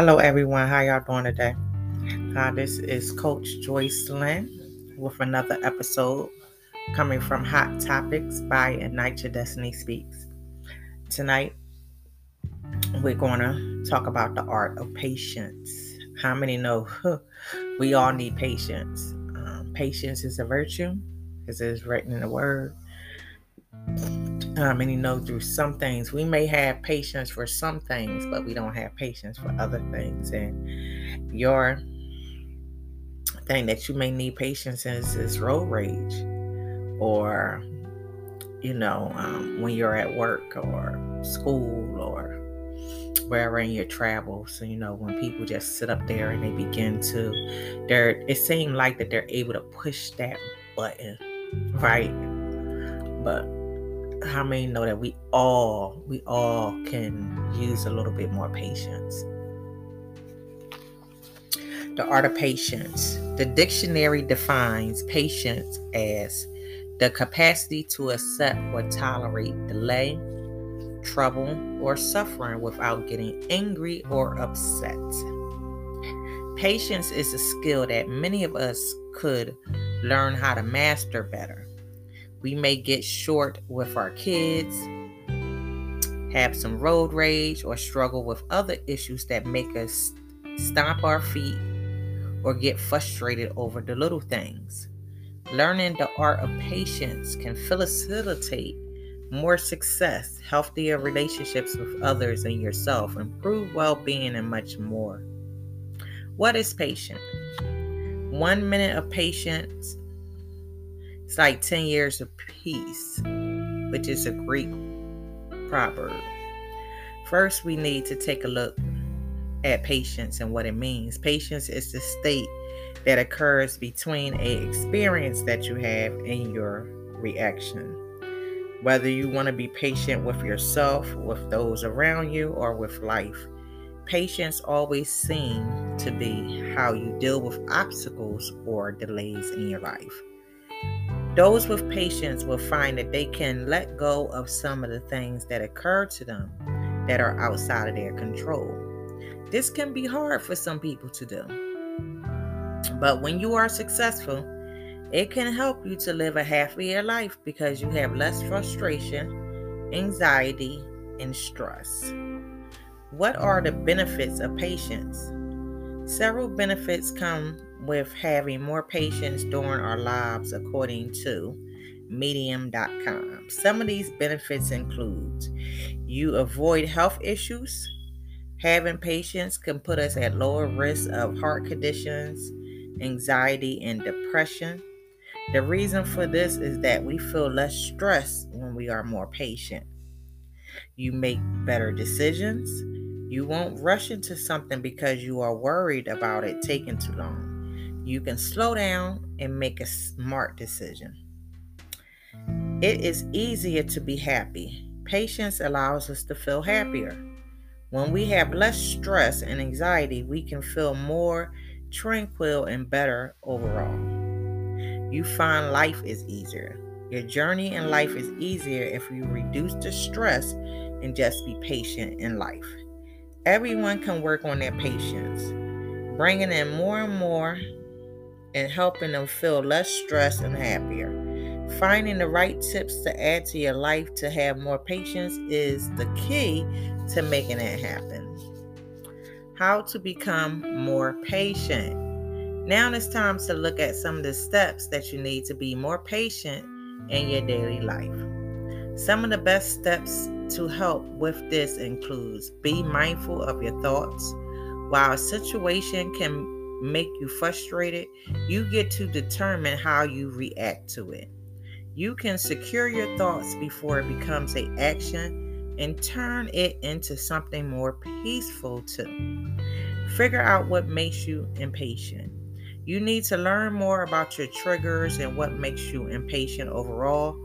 Hello, everyone. How y'all doing today? Uh, this is Coach Joyce Lynn with another episode coming from Hot Topics by Ignite Your Destiny Speaks. Tonight, we're going to talk about the art of patience. How many know huh, we all need patience? Um, patience is a virtue, as it is written in the Word. Um, and you know, through some things, we may have patience for some things, but we don't have patience for other things. And your thing that you may need patience is, is road rage, or you know, um, when you're at work or school or wherever in your travels. So, you know, when people just sit up there and they begin to, they're, it seems like that they're able to push that button, right? But how many know that we all we all can use a little bit more patience. The art of patience. The dictionary defines patience as the capacity to accept or tolerate delay trouble or suffering without getting angry or upset. Patience is a skill that many of us could learn how to master better we may get short with our kids, have some road rage, or struggle with other issues that make us stomp our feet or get frustrated over the little things. Learning the art of patience can facilitate more success, healthier relationships with others and yourself, improve well being, and much more. What is patience? One minute of patience it's like 10 years of peace, which is a Greek proverb. First, we need to take a look at patience and what it means. Patience is the state that occurs between a experience that you have and your reaction. Whether you want to be patient with yourself, with those around you, or with life, patience always seems to be how you deal with obstacles or delays in your life. Those with patience will find that they can let go of some of the things that occur to them that are outside of their control. This can be hard for some people to do. But when you are successful, it can help you to live a happier life because you have less frustration, anxiety, and stress. What are the benefits of patience? Several benefits come with having more patience during our lives, according to medium.com. Some of these benefits include you avoid health issues. Having patience can put us at lower risk of heart conditions, anxiety, and depression. The reason for this is that we feel less stress when we are more patient. You make better decisions. You won't rush into something because you are worried about it taking too long you can slow down and make a smart decision. It is easier to be happy. Patience allows us to feel happier. When we have less stress and anxiety, we can feel more tranquil and better overall. You find life is easier. Your journey in life is easier if you reduce the stress and just be patient in life. Everyone can work on their patience, bringing in more and more and helping them feel less stressed and happier. Finding the right tips to add to your life to have more patience is the key to making it happen. How to become more patient. Now it's time to look at some of the steps that you need to be more patient in your daily life. Some of the best steps to help with this includes be mindful of your thoughts. While a situation can make you frustrated, you get to determine how you react to it. You can secure your thoughts before it becomes a action and turn it into something more peaceful too. Figure out what makes you impatient. You need to learn more about your triggers and what makes you impatient overall.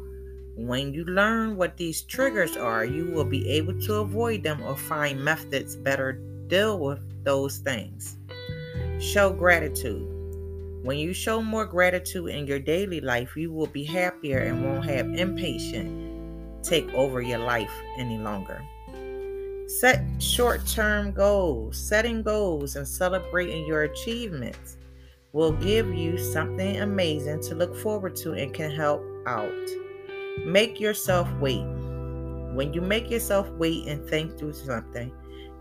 When you learn what these triggers are, you will be able to avoid them or find methods better deal with those things. Show gratitude. When you show more gratitude in your daily life, you will be happier and won't have impatience take over your life any longer. Set short term goals. Setting goals and celebrating your achievements will give you something amazing to look forward to and can help out. Make yourself wait. When you make yourself wait and think through something,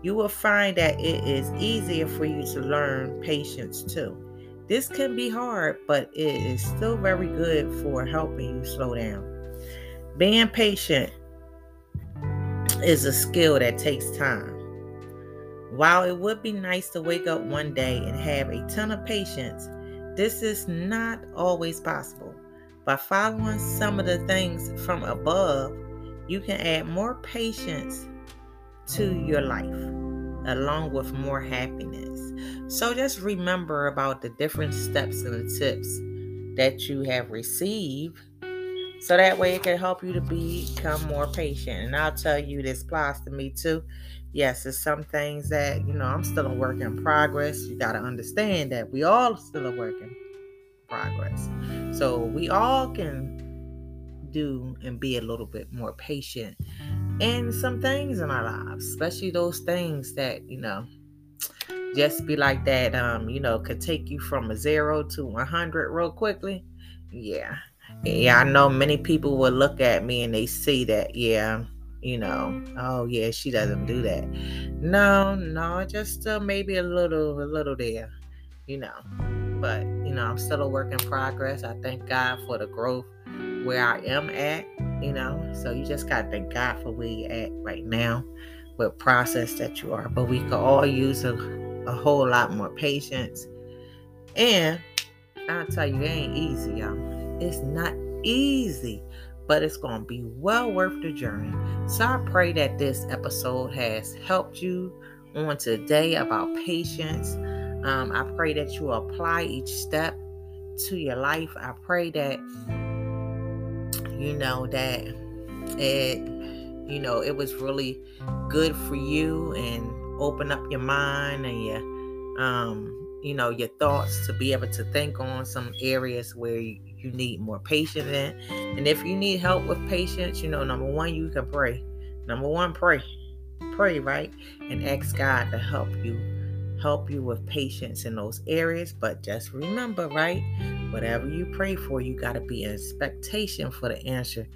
you will find that it is easier for you to learn patience too. This can be hard, but it is still very good for helping you slow down. Being patient is a skill that takes time. While it would be nice to wake up one day and have a ton of patience, this is not always possible. By following some of the things from above, you can add more patience to your life along with more happiness. So just remember about the different steps and the tips that you have received so that way it can help you to become more patient. And I'll tell you, this applies to me too. Yes, it's some things that, you know, I'm still a work in progress. You got to understand that we all still a work in progress. So we all can do and be a little bit more patient in some things in our lives, especially those things that, you know, just be like that, um, you know, could take you from a zero to 100 real quickly. Yeah. Yeah, I know many people will look at me and they see that, yeah, you know, oh yeah, she doesn't do that. No, no, just uh, maybe a little, a little there, you know. But you know, I'm still a work in progress. I thank God for the growth where I am at, you know. So you just gotta thank God for where you're at right now, what process that you are. But we could all use a, a whole lot more patience. And I'll tell you, it ain't easy, y'all. It's not easy, but it's going to be well worth the journey. So I pray that this episode has helped you on today about patience. Um, I pray that you apply each step to your life. I pray that you know that it you know it was really good for you and open up your mind and your um you know your thoughts to be able to think on some areas where you, need more patience in. And if you need help with patience, you know, number one, you can pray. Number one, pray. Pray, right? And ask God to help you, help you with patience in those areas. But just remember, right? Whatever you pray for, you got to be in expectation for the answer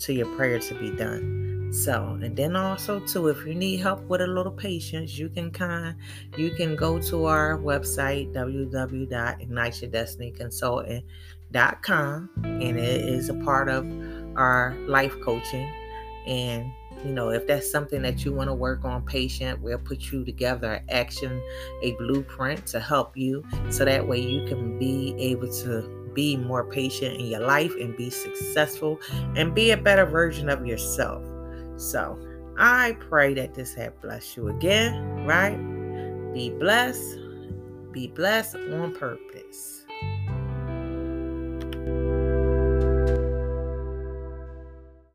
to your prayer to be done. So, and then also too, if you need help with a little patience, you can kind you can go to our website www.igniteyourdestinyconsultant.com and it is a part of our life coaching. And you know, if that's something that you want to work on patient, we'll put you together action, a blueprint to help you so that way you can be able to be more patient in your life and be successful and be a better version of yourself. So I pray that this has blessed you again, right? Be blessed. Be blessed on purpose.